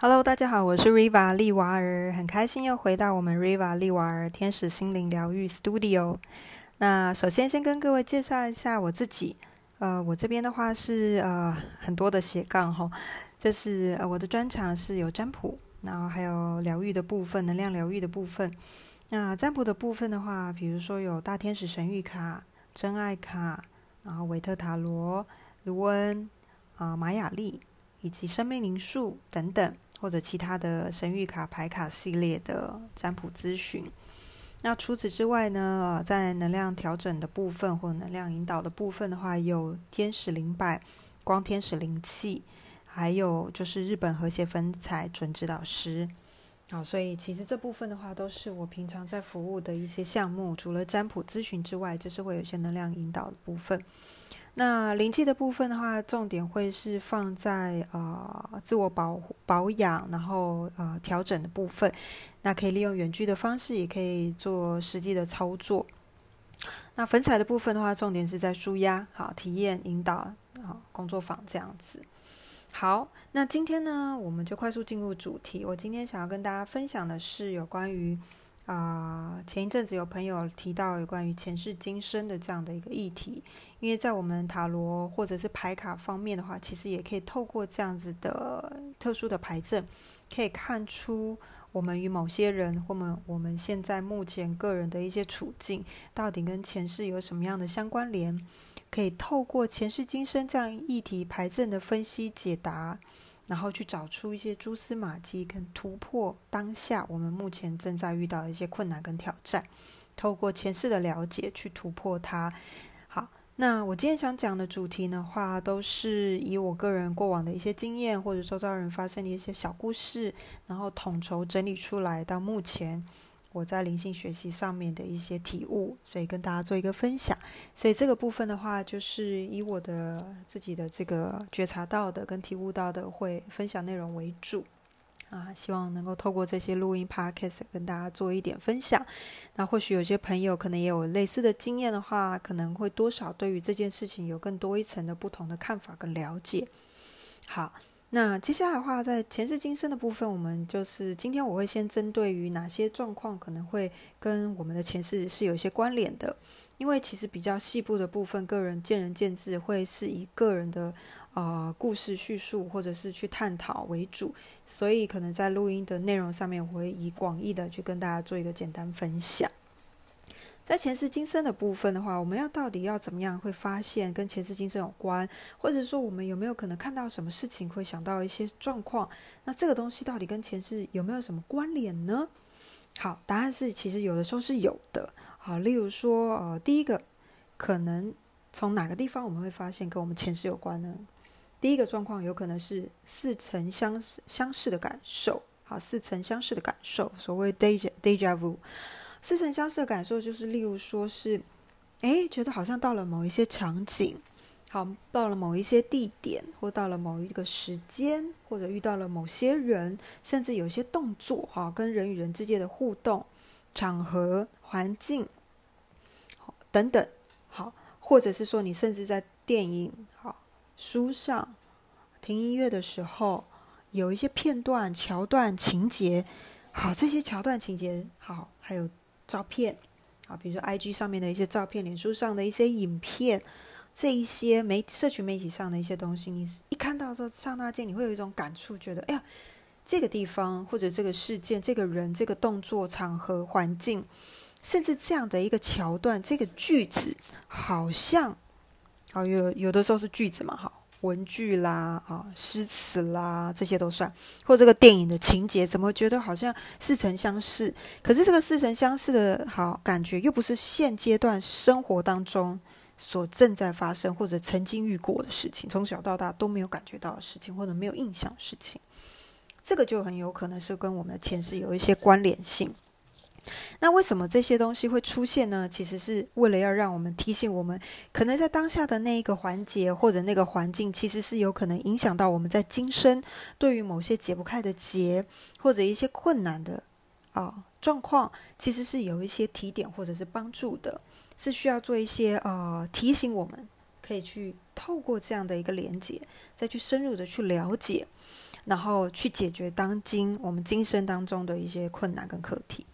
Hello，大家好，我是 Riva 利瓦尔，很开心又回到我们 Riva 利瓦尔天使心灵疗愈 Studio。那首先先跟各位介绍一下我自己，呃，我这边的话是呃很多的斜杠哈，就是呃我的专长是有占卜，然后还有疗愈的部分，能量疗愈的部分。那占卜的部分的话，比如说有大天使神谕卡、真爱卡，然后维特塔罗、卢恩啊、玛雅历以及生命灵数等等。或者其他的神谕卡牌卡系列的占卜咨询。那除此之外呢，在能量调整的部分或能量引导的部分的话，有天使灵摆、光天使灵气，还有就是日本和谐粉彩准指导师。好，所以其实这部分的话，都是我平常在服务的一些项目。除了占卜咨询之外，就是会有一些能量引导的部分。那灵气的部分的话，重点会是放在呃自我保保养，然后呃调整的部分。那可以利用远距的方式，也可以做实际的操作。那粉彩的部分的话，重点是在舒压、好体验、引导、好工作坊这样子。好，那今天呢，我们就快速进入主题。我今天想要跟大家分享的是有关于。啊，前一阵子有朋友提到有关于前世今生的这样的一个议题，因为在我们塔罗或者是牌卡方面的话，其实也可以透过这样子的特殊的牌阵，可以看出我们与某些人或们我们现在目前个人的一些处境，到底跟前世有什么样的相关联，可以透过前世今生这样议题牌阵的分析解答。然后去找出一些蛛丝马迹，跟突破当下我们目前正在遇到的一些困难跟挑战，透过前世的了解去突破它。那我今天想讲的主题的话，都是以我个人过往的一些经验，或者周遭人发生的一些小故事，然后统筹整理出来，到目前。我在灵性学习上面的一些体悟，所以跟大家做一个分享。所以这个部分的话，就是以我的自己的这个觉察到的跟体悟到的，会分享内容为主啊。希望能够透过这些录音 podcast 跟大家做一点分享。那或许有些朋友可能也有类似的经验的话，可能会多少对于这件事情有更多一层的不同的看法跟了解。好。那接下来的话，在前世今生的部分，我们就是今天我会先针对于哪些状况可能会跟我们的前世是有一些关联的，因为其实比较细部的部分，个人见仁见智，会是以个人的呃故事叙述或者是去探讨为主，所以可能在录音的内容上面，我会以广义的去跟大家做一个简单分享。在前世今生的部分的话，我们要到底要怎么样会发现跟前世今生有关，或者说我们有没有可能看到什么事情会想到一些状况？那这个东西到底跟前世有没有什么关联呢？好，答案是其实有的时候是有的。好，例如说，呃，第一个可能从哪个地方我们会发现跟我们前世有关呢？第一个状况有可能是似曾相相似的感受。好，似曾相识的感受，所谓 deja deja vu。似曾相识的感受，就是例如说是，哎，觉得好像到了某一些场景，好，到了某一些地点，或到了某一个时间，或者遇到了某些人，甚至有些动作，哈，跟人与人之间的互动、场合、环境，等等，好，或者是说你甚至在电影、好书上听音乐的时候，有一些片段、桥段、情节，好，这些桥段、情节，好，还有。照片啊，比如说 I G 上面的一些照片，脸书上的一些影片，这一些媒社群媒体上的一些东西，你一看到这刹那间，你会有一种感触，觉得哎呀，这个地方或者这个事件、这个人、这个动作、场合、环境，甚至这样的一个桥段、这个句子，好像，好有有的时候是句子嘛，哈。文具啦，啊，诗词啦，这些都算。或这个电影的情节，怎么觉得好像似曾相识？可是这个似曾相识的好感觉，又不是现阶段生活当中所正在发生或者曾经遇过的事情，从小到大都没有感觉到的事情，或者没有印象的事情，这个就很有可能是跟我们的前世有一些关联性。那为什么这些东西会出现呢？其实是为了要让我们提醒我们，可能在当下的那一个环节或者那个环境，其实是有可能影响到我们在今生对于某些解不开的结或者一些困难的啊状况，其实是有一些提点或者是帮助的，是需要做一些呃提醒，我们可以去透过这样的一个连接，再去深入的去了解。然后去解决当今我们今生当中的一些困难跟课题。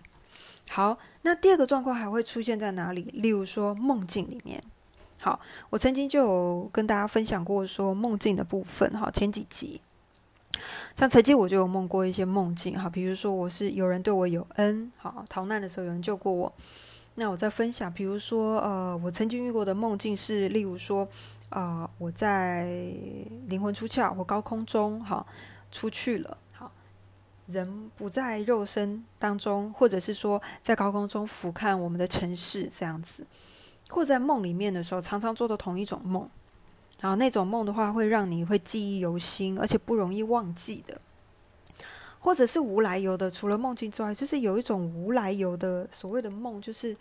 好，那第二个状况还会出现在哪里？例如说梦境里面。好，我曾经就有跟大家分享过说梦境的部分。哈，前几集，像曾经我就有梦过一些梦境。哈，比如说我是有人对我有恩，好逃难的时候有人救过我。那我在分享，比如说呃，我曾经遇过的梦境是，例如说啊，我在灵魂出窍或高空中，哈，出去了。人不在肉身当中，或者是说在高空中俯瞰我们的城市这样子，或在梦里面的时候，常常做的同一种梦，然后那种梦的话，会让你会记忆犹新，而且不容易忘记的，或者是无来由的，除了梦境之外，就是有一种无来由的所谓的梦，就是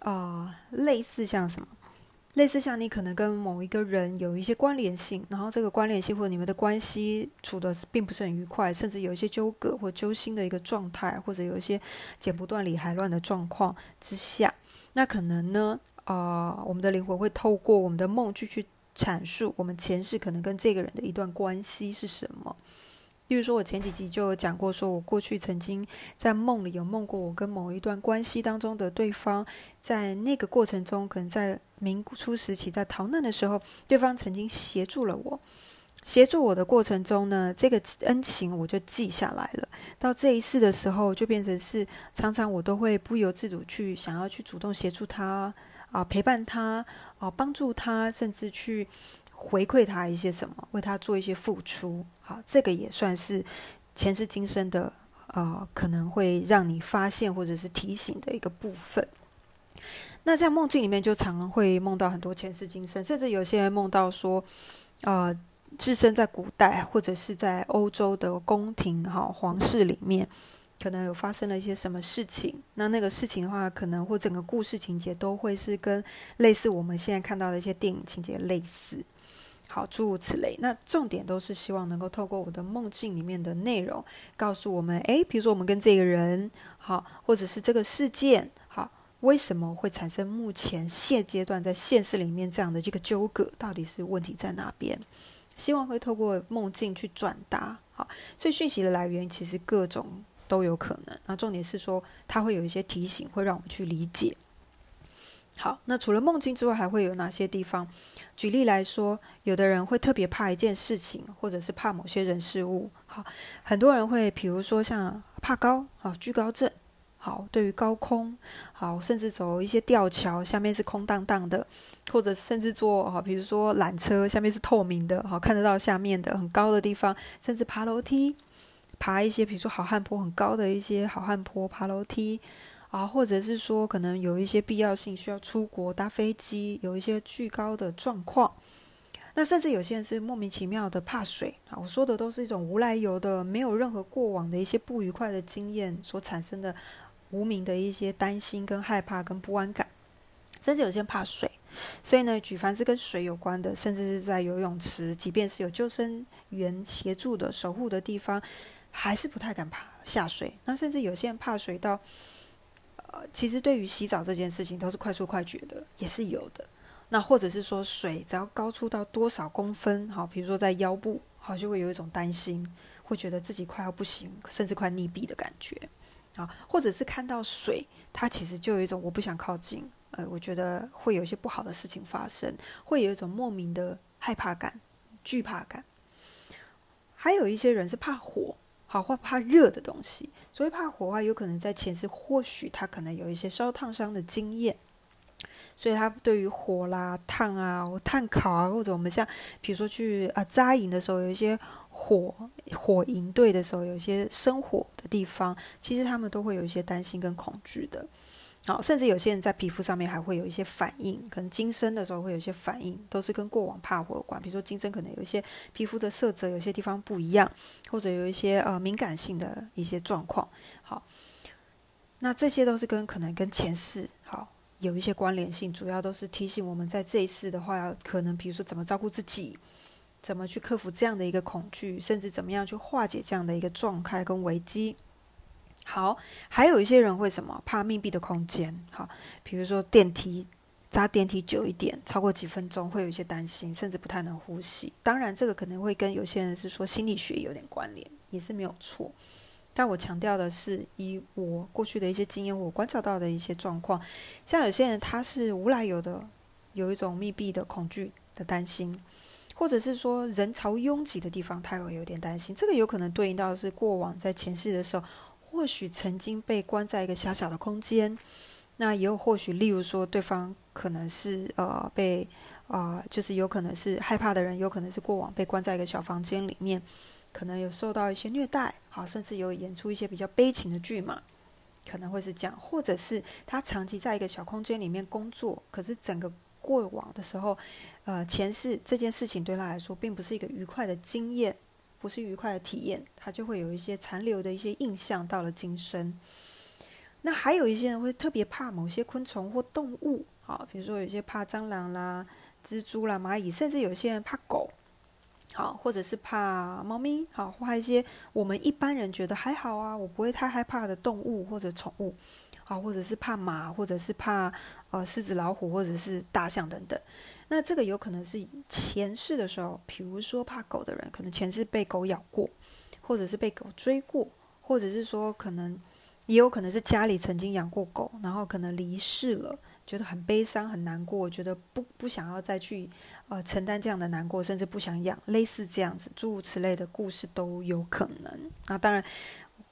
啊，类似像什么？类似像你可能跟某一个人有一些关联性，然后这个关联性或者你们的关系处的并不是很愉快，甚至有一些纠葛或揪心的一个状态，或者有一些剪不断理还乱的状况之下，那可能呢，啊，我们的灵魂会透过我们的梦去去阐述我们前世可能跟这个人的一段关系是什么。例如说，我前几集就有讲过，说我过去曾经在梦里有梦过，我跟某一段关系当中的对方，在那个过程中，可能在明初时期在逃难的时候，对方曾经协助了我，协助我的过程中呢，这个恩情我就记下来了。到这一世的时候，就变成是常常我都会不由自主去想要去主动协助他啊，陪伴他啊，帮助他，甚至去。回馈他一些什么，为他做一些付出，好，这个也算是前世今生的，呃，可能会让你发现或者是提醒的一个部分。那在梦境里面，就常会梦到很多前世今生，甚至有些人梦到说，呃，置身在古代或者是在欧洲的宫廷，哈，皇室里面，可能有发生了一些什么事情。那那个事情的话，可能或整个故事情节都会是跟类似我们现在看到的一些电影情节类似。好，诸如此类。那重点都是希望能够透过我的梦境里面的内容，告诉我们：诶，比如说我们跟这个人，好，或者是这个事件，好，为什么会产生目前现阶段在现实里面这样的这个纠葛？到底是问题在哪边？希望会透过梦境去转达。好，所以讯息的来源其实各种都有可能。那重点是说，它会有一些提醒，会让我们去理解。好，那除了梦境之外，还会有哪些地方？举例来说，有的人会特别怕一件事情，或者是怕某些人事物。好，很多人会，比如说像怕高，好惧高症。好，对于高空，好，甚至走一些吊桥，下面是空荡荡的，或者甚至坐，好，比如说缆车，下面是透明的，好，看得到下面的很高的地方，甚至爬楼梯，爬一些，比如说好汉坡很高的一些好汉坡，爬楼梯。啊，或者是说，可能有一些必要性需要出国搭飞机，有一些巨高的状况。那甚至有些人是莫名其妙的怕水啊。我说的都是一种无来由的，没有任何过往的一些不愉快的经验所产生的无名的一些担心、跟害怕、跟不安感。甚至有些人怕水，所以呢，举凡是跟水有关的，甚至是在游泳池，即便是有救生员协助的守护的地方，还是不太敢爬下水。那甚至有些人怕水到。其实对于洗澡这件事情都是快速快决的，也是有的。那或者是说水只要高出到多少公分，好，比如说在腰部，好就会有一种担心，会觉得自己快要不行，甚至快溺毙的感觉啊。或者是看到水，它其实就有一种我不想靠近，呃，我觉得会有一些不好的事情发生，会有一种莫名的害怕感、惧怕感。还有一些人是怕火。好，或怕热的东西，所以怕火的话，有可能在前世或许他可能有一些烧烫伤的经验，所以他对于火啦、烫啊、炭烤啊，或者我们像比如说去啊扎营的时候，有一些火火营队的时候，有一些生火的地方，其实他们都会有一些担心跟恐惧的。好，甚至有些人在皮肤上面还会有一些反应，可能今生的时候会有一些反应，都是跟过往怕火有关。比如说今生可能有一些皮肤的色泽有些地方不一样，或者有一些呃敏感性的一些状况。好，那这些都是跟可能跟前世好有一些关联性，主要都是提醒我们在这一世的话，要可能比如说怎么照顾自己，怎么去克服这样的一个恐惧，甚至怎么样去化解这样的一个状态跟危机。好，还有一些人会什么怕密闭的空间，好，比如说电梯搭电梯久一点，超过几分钟会有一些担心，甚至不太能呼吸。当然，这个可能会跟有些人是说心理学有点关联，也是没有错。但我强调的是，以我过去的一些经验，我观察到的一些状况，像有些人他是无来由的有一种密闭的恐惧的担心，或者是说人潮拥挤的地方，他会有点担心。这个有可能对应到是过往在前世的时候，或许曾经被关在一个小小的空间。那也有或许，例如说，对方可能是呃被啊，就是有可能是害怕的人，有可能是过往被关在一个小房间里面，可能有受到一些虐待，好，甚至有演出一些比较悲情的剧嘛，可能会是这样，或者是他长期在一个小空间里面工作，可是整个过往的时候，呃，前世这件事情对他来说并不是一个愉快的经验，不是愉快的体验，他就会有一些残留的一些印象到了今生。那还有一些人会特别怕某些昆虫或动物，好，比如说有些怕蟑螂啦、蜘蛛啦、蚂蚁，甚至有些人怕狗，好，或者是怕猫咪，好，或一些我们一般人觉得还好啊，我不会太害怕的动物或者宠物，好，或者是怕马，或者是怕呃狮子、老虎，或者是大象等等。那这个有可能是前世的时候，比如说怕狗的人，可能前世被狗咬过，或者是被狗追过，或者是说可能。也有可能是家里曾经养过狗，然后可能离世了，觉得很悲伤、很难过，觉得不不想要再去呃承担这样的难过，甚至不想养，类似这样子诸如此类的故事都有可能。那当然，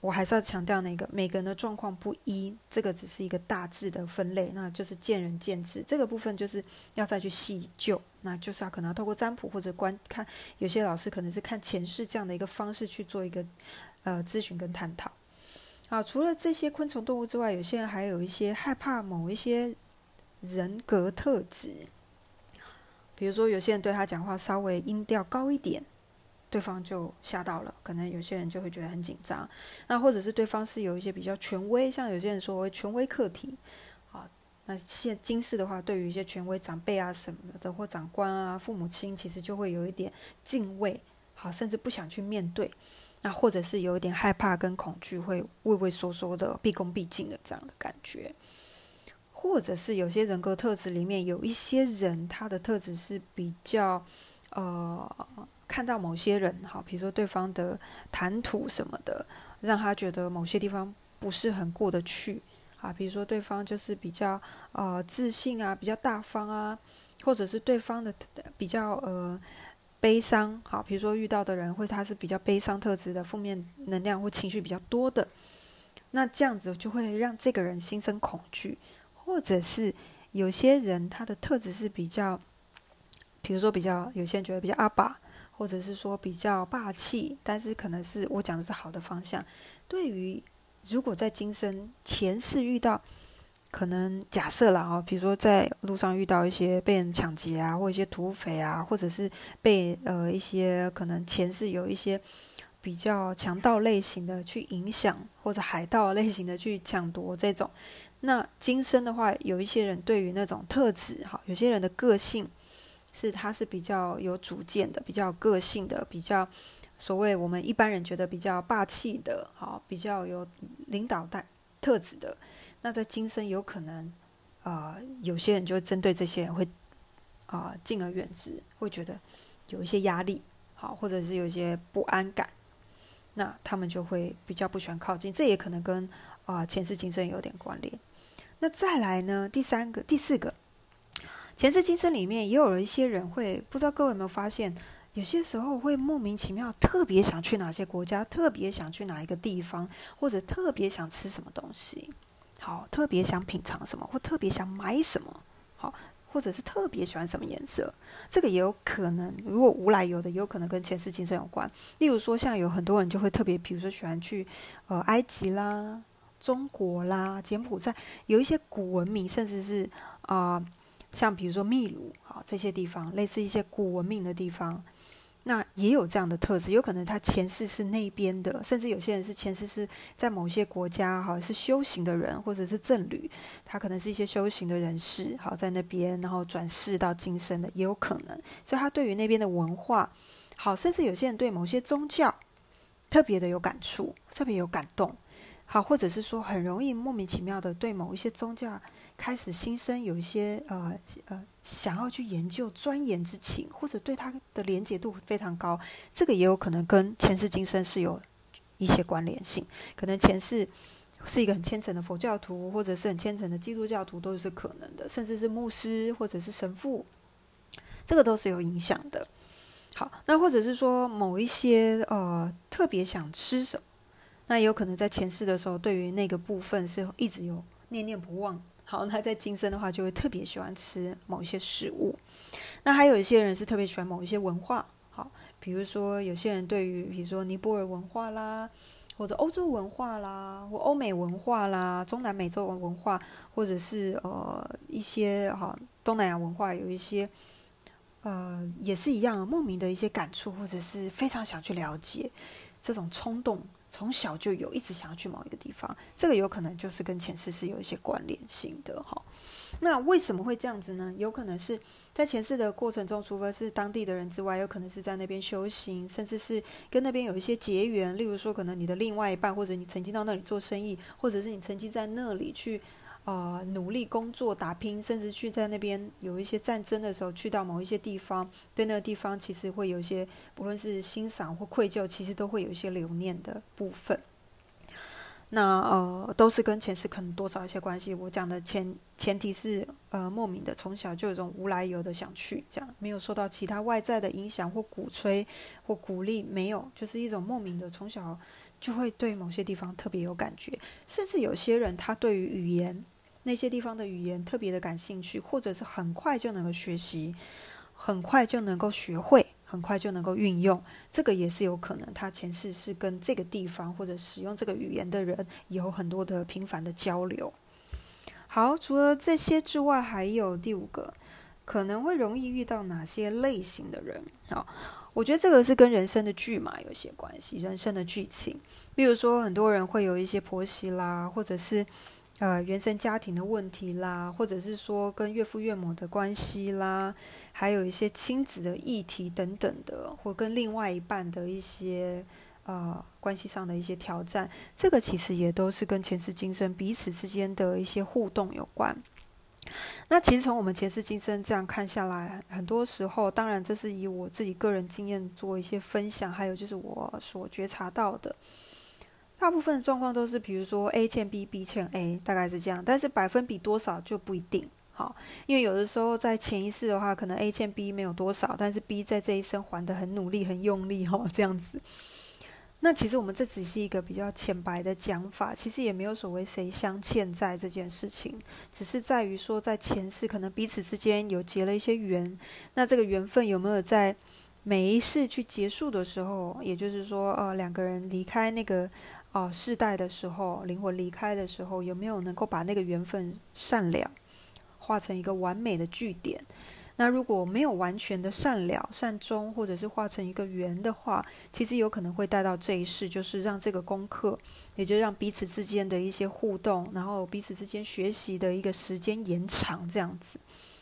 我还是要强调那个每个人的状况不一，这个只是一个大致的分类，那就是见仁见智。这个部分就是要再去细究，那就是要可能要透过占卜或者观看，有些老师可能是看前世这样的一个方式去做一个呃咨询跟探讨。啊，除了这些昆虫动物之外，有些人还有一些害怕某一些人格特质，比如说有些人对他讲话稍微音调高一点，对方就吓到了，可能有些人就会觉得很紧张。那或者是对方是有一些比较权威，像有些人说权威课题，啊，那现今世的话，对于一些权威长辈啊什么的，或长官啊、父母亲，其实就会有一点敬畏，好，甚至不想去面对。那或者是有一点害怕跟恐惧，会畏畏缩缩的、毕恭毕敬的这样的感觉，或者是有些人格特质里面有一些人，他的特质是比较呃，看到某些人，好，比如说对方的谈吐什么的，让他觉得某些地方不是很过得去啊，比如说对方就是比较呃自信啊，比较大方啊，或者是对方的比较呃。悲伤，好，比如说遇到的人会他是比较悲伤特质的，负面能量或情绪比较多的，那这样子就会让这个人心生恐惧，或者是有些人他的特质是比较，比如说比较有些人觉得比较阿爸，或者是说比较霸气，但是可能是我讲的是好的方向。对于如果在今生前世遇到。可能假设了哦，比如说在路上遇到一些被人抢劫啊，或一些土匪啊，或者是被呃一些可能前世有一些比较强盗类型的去影响，或者海盗类型的去抢夺这种。那今生的话，有一些人对于那种特质哈，有些人的个性是他是比较有主见的，比较个性的，比较所谓我们一般人觉得比较霸气的，好，比较有领导带特质的。那在今生有可能，啊，有些人就针对这些人会，啊，敬而远之，会觉得有一些压力，好，或者是有一些不安感，那他们就会比较不喜欢靠近。这也可能跟啊前世今生有点关联。那再来呢，第三个、第四个，前世今生里面也有一些人会，不知道各位有没有发现，有些时候会莫名其妙特别想去哪些国家，特别想去哪一个地方，或者特别想吃什么东西。好，特别想品尝什么，或特别想买什么，好，或者是特别喜欢什么颜色，这个也有可能。如果无来由的，也有可能跟前世今生有关。例如说，像有很多人就会特别，比如说喜欢去呃埃及啦、中国啦、柬埔寨，有一些古文明，甚至是啊，像比如说秘鲁，好这些地方，类似一些古文明的地方。那也有这样的特质，有可能他前世是那边的，甚至有些人是前世是在某些国家，好是修行的人，或者是赠旅，他可能是一些修行的人士，好在那边，然后转世到今生的也有可能，所以他对于那边的文化，好，甚至有些人对某些宗教特别的有感触，特别有感动，好，或者是说很容易莫名其妙的对某一些宗教开始心生有一些呃呃想要去研究钻研之情，或者对他的连结度非常高，这个也有可能跟前世今生是有一些关联性。可能前世是一个很虔诚的佛教徒，或者是很虔诚的基督教徒，都是可能的，甚至是牧师或者是神父，这个都是有影响的。好，那或者是说某一些呃特别想吃什么，那也有可能在前世的时候，对于那个部分是一直有念念不忘。好，那在今生的话，就会特别喜欢吃某一些食物。那还有一些人是特别喜欢某一些文化。好，比如说有些人对于比如说尼泊尔文化啦，或者欧洲文化啦，或欧美文化啦，中南美洲文文化，或者是呃一些哈东南亚文化，有一些。呃，也是一样，莫名的一些感触，或者是非常想去了解，这种冲动从小就有，一直想要去某一个地方，这个有可能就是跟前世是有一些关联性的哈。那为什么会这样子呢？有可能是在前世的过程中，除非是当地的人之外，有可能是在那边修行，甚至是跟那边有一些结缘，例如说，可能你的另外一半，或者你曾经到那里做生意，或者是你曾经在那里去。呃，努力工作、打拼，甚至去在那边有一些战争的时候，去到某一些地方，对那个地方其实会有一些，不论是欣赏或愧疚，其实都会有一些留念的部分。那呃，都是跟前世可能多少一些关系。我讲的前前提是呃，莫名的从小就有种无来由的想去，这样没有受到其他外在的影响或鼓吹或鼓励，没有，就是一种莫名的从小就会对某些地方特别有感觉，甚至有些人他对于语言。那些地方的语言特别的感兴趣，或者是很快就能够学习，很快就能够学会，很快就能够运用，这个也是有可能。他前世是跟这个地方或者使用这个语言的人有很多的频繁的交流。好，除了这些之外，还有第五个，可能会容易遇到哪些类型的人？好，我觉得这个是跟人生的剧码有些关系，人生的剧情。比如说，很多人会有一些婆媳啦，或者是。呃，原生家庭的问题啦，或者是说跟岳父岳母的关系啦，还有一些亲子的议题等等的，或跟另外一半的一些呃关系上的一些挑战，这个其实也都是跟前世今生彼此之间的一些互动有关。那其实从我们前世今生这样看下来，很多时候，当然这是以我自己个人经验做一些分享，还有就是我所觉察到的。大部分的状况都是，比如说 A 欠 B，B 欠 A，大概是这样。但是百分比多少就不一定。好，因为有的时候在前一世的话，可能 A 欠 B 没有多少，但是 B 在这一生还的很努力、很用力，哈，这样子。那其实我们这只是一个比较浅白的讲法，其实也没有所谓谁相欠债这件事情，只是在于说在前世可能彼此之间有结了一些缘，那这个缘分有没有在每一世去结束的时候，也就是说，呃，两个人离开那个。哦，世代的时候，灵魂离开的时候，有没有能够把那个缘分善了，化成一个完美的句点？那如果没有完全的善了、善终，或者是化成一个圆的话，其实有可能会带到这一世，就是让这个功课，也就让彼此之间的一些互动，然后彼此之间学习的一个时间延长，这样子。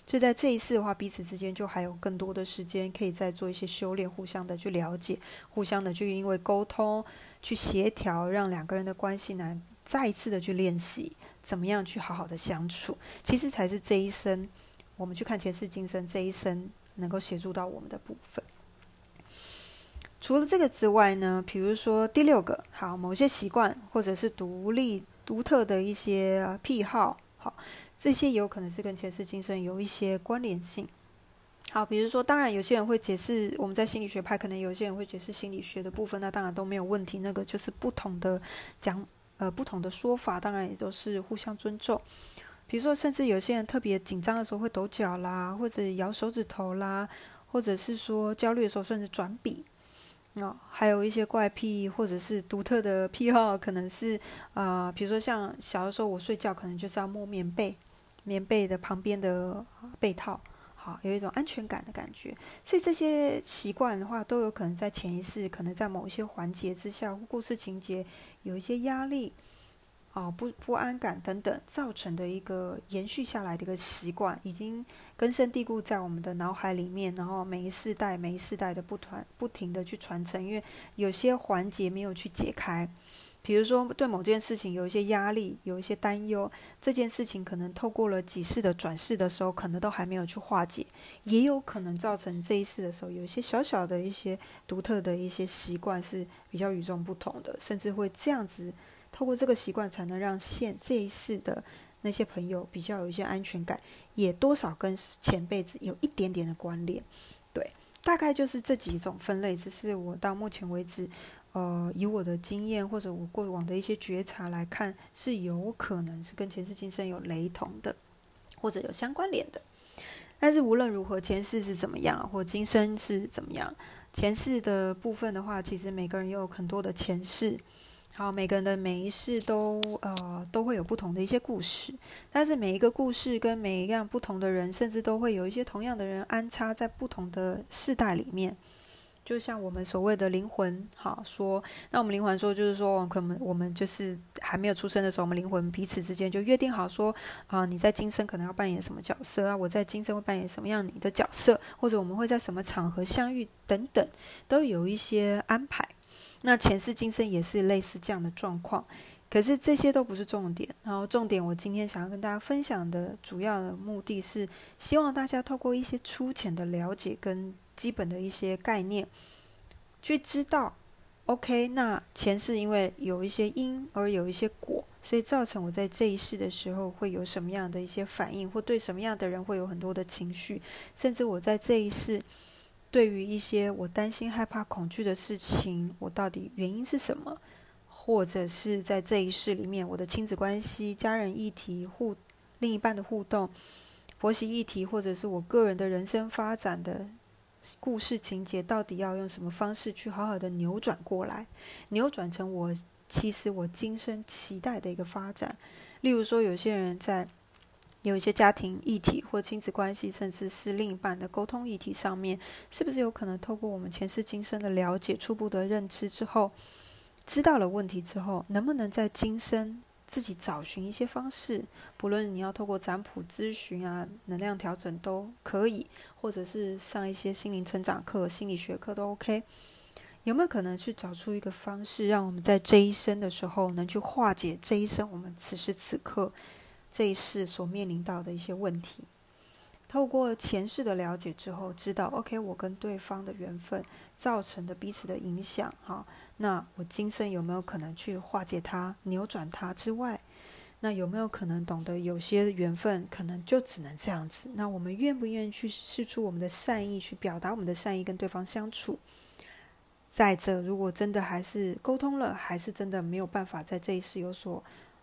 所以在这一次的话，彼此之间就还有更多的时间，可以再做一些修炼，互相的去了解，互相的去因为沟通。去协调，让两个人的关系呢，再一次的去练习，怎么样去好好的相处，其实才是这一生，我们去看前世今生这一生能够协助到我们的部分。除了这个之外呢，比如说第六个，好，某些习惯或者是独立独特的一些癖好，好，这些也有可能是跟前世今生有一些关联性。好，比如说，当然有些人会解释，我们在心理学派可能有些人会解释心理学的部分，那当然都没有问题。那个就是不同的讲，呃，不同的说法，当然也都是互相尊重。比如说，甚至有些人特别紧张的时候会抖脚啦，或者摇手指头啦，或者是说焦虑的时候甚至转笔。哦，还有一些怪癖或者是独特的癖好，可能是啊，比如说像小的时候我睡觉可能就是要摸棉被，棉被的旁边的被套。好，有一种安全感的感觉，所以这些习惯的话，都有可能在潜意识，可能在某一些环节之下，故事情节有一些压力，啊，不不安感等等，造成的一个延续下来的一个习惯，已经根深蒂固在我们的脑海里面，然后每一世代、每一世代的不团不停的去传承，因为有些环节没有去解开，比如说对某件事情有一些压力，有一些担忧，这件事情可能透过了几世的转世的时候，可能都还没有去化解，也有可能造成这一世的时候有一些小小的一些独特的一些习惯是比较与众不同的，甚至会这样子透过这个习惯才能让现这一世的那些朋友比较有一些安全感，也多少跟前辈子有一点点的关联。对，大概就是这几种分类，只是我到目前为止。呃，以我的经验或者我过往的一些觉察来看，是有可能是跟前世今生有雷同的，或者有相关联的。但是无论如何，前世是怎么样，或今生是怎么样，前世的部分的话，其实每个人有很多的前世。好，每个人的每一世都呃都会有不同的一些故事，但是每一个故事跟每一样不同的人，甚至都会有一些同样的人安插在不同的世代里面。就像我们所谓的灵魂，好说，那我们灵魂说，就是说，可能我们就是还没有出生的时候，我们灵魂彼此之间就约定好说，啊，你在今生可能要扮演什么角色啊，我在今生会扮演什么样你的角色，或者我们会在什么场合相遇等等，都有一些安排。那前世今生也是类似这样的状况，可是这些都不是重点。然后重点，我今天想要跟大家分享的主要的目的是，希望大家透过一些粗浅的了解跟。基本的一些概念，去知道，OK，那前世因为有一些因而有一些果，所以造成我在这一世的时候会有什么样的一些反应，或对什么样的人会有很多的情绪，甚至我在这一世对于一些我担心、害怕、恐惧的事情，我到底原因是什么？或者是在这一世里面，我的亲子关系、家人议题、互另一半的互动、婆媳议题，或者是我个人的人生发展的。故事情节到底要用什么方式去好好的扭转过来，扭转成我其实我今生期待的一个发展。例如说，有些人在有一些家庭议题或亲子关系，甚至是另一半的沟通议题上面，是不是有可能透过我们前世今生的了解、初步的认知之后，知道了问题之后，能不能在今生？自己找寻一些方式，不论你要透过占卜咨询啊、能量调整都可以，或者是上一些心灵成长课、心理学课都 OK。有没有可能去找出一个方式，让我们在这一生的时候，能去化解这一生我们此时此刻这一世所面临到的一些问题？透过前世的了解之后，知道 OK，我跟对方的缘分造成的彼此的影响，哈。那我今生有没有可能去化解它、扭转它之外，那有没有可能懂得有些缘分可能就只能这样子？那我们愿不愿意去试出我们的善意，去表达我们的善意跟对方相处？再者，如果真的还是沟通了，还是真的没有办法在这一世有所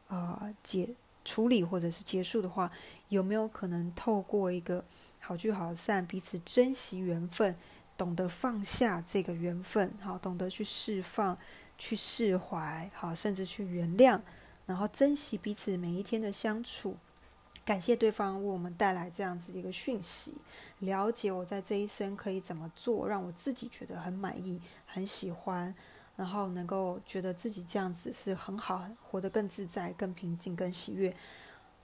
呃解处理或者是结束的话，有没有可能透过一个好聚好散，彼此珍惜缘分？懂得放下这个缘分，好，懂得去释放、去释怀，好，甚至去原谅，然后珍惜彼此每一天的相处，感谢对方为我们带来这样子的一个讯息，了解我在这一生可以怎么做，让我自己觉得很满意、很喜欢，然后能够觉得自己这样子是很好，活得更自在、更平静、更喜悦。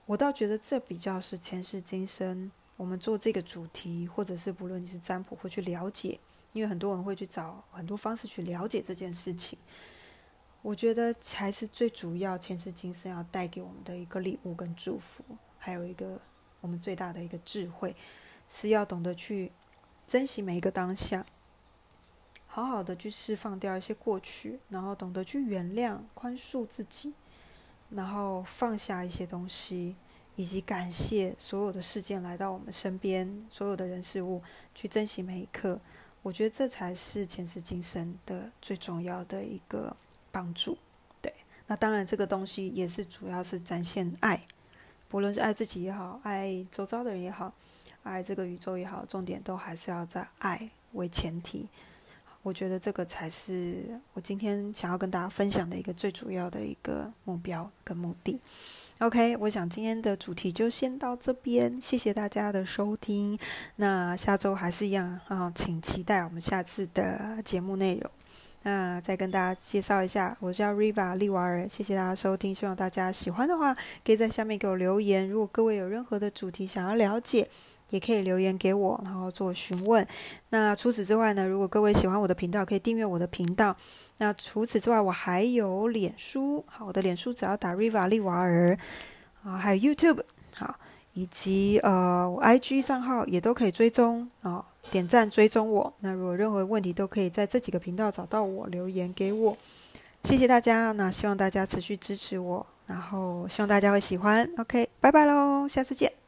我倒觉得这比较是前世今生。我们做这个主题，或者是不论你是占卜或去了解，因为很多人会去找很多方式去了解这件事情。我觉得才是最主要前世今生要带给我们的一个礼物跟祝福，还有一个我们最大的一个智慧，是要懂得去珍惜每一个当下，好好的去释放掉一些过去，然后懂得去原谅、宽恕自己，然后放下一些东西。以及感谢所有的事件来到我们身边，所有的人事物，去珍惜每一刻。我觉得这才是前世今生的最重要的一个帮助。对，那当然这个东西也是主要是展现爱，不论是爱自己也好，爱周遭的人也好，爱这个宇宙也好，重点都还是要在爱为前提。我觉得这个才是我今天想要跟大家分享的一个最主要的一个目标跟目的。OK，我想今天的主题就先到这边，谢谢大家的收听。那下周还是一样啊，请期待我们下次的节目内容。那再跟大家介绍一下，我叫 Riva 利瓦尔，谢谢大家收听。希望大家喜欢的话，可以在下面给我留言。如果各位有任何的主题想要了解，也可以留言给我，然后做询问。那除此之外呢，如果各位喜欢我的频道，可以订阅我的频道。那除此之外，我还有脸书，好，我的脸书只要打 Riva 利瓦尔啊，还有 YouTube，好，以及呃我 IG 账号也都可以追踪啊，点赞追踪我。那如果任何问题都可以在这几个频道找到我，留言给我。谢谢大家，那希望大家持续支持我，然后希望大家会喜欢。OK，拜拜喽，下次见。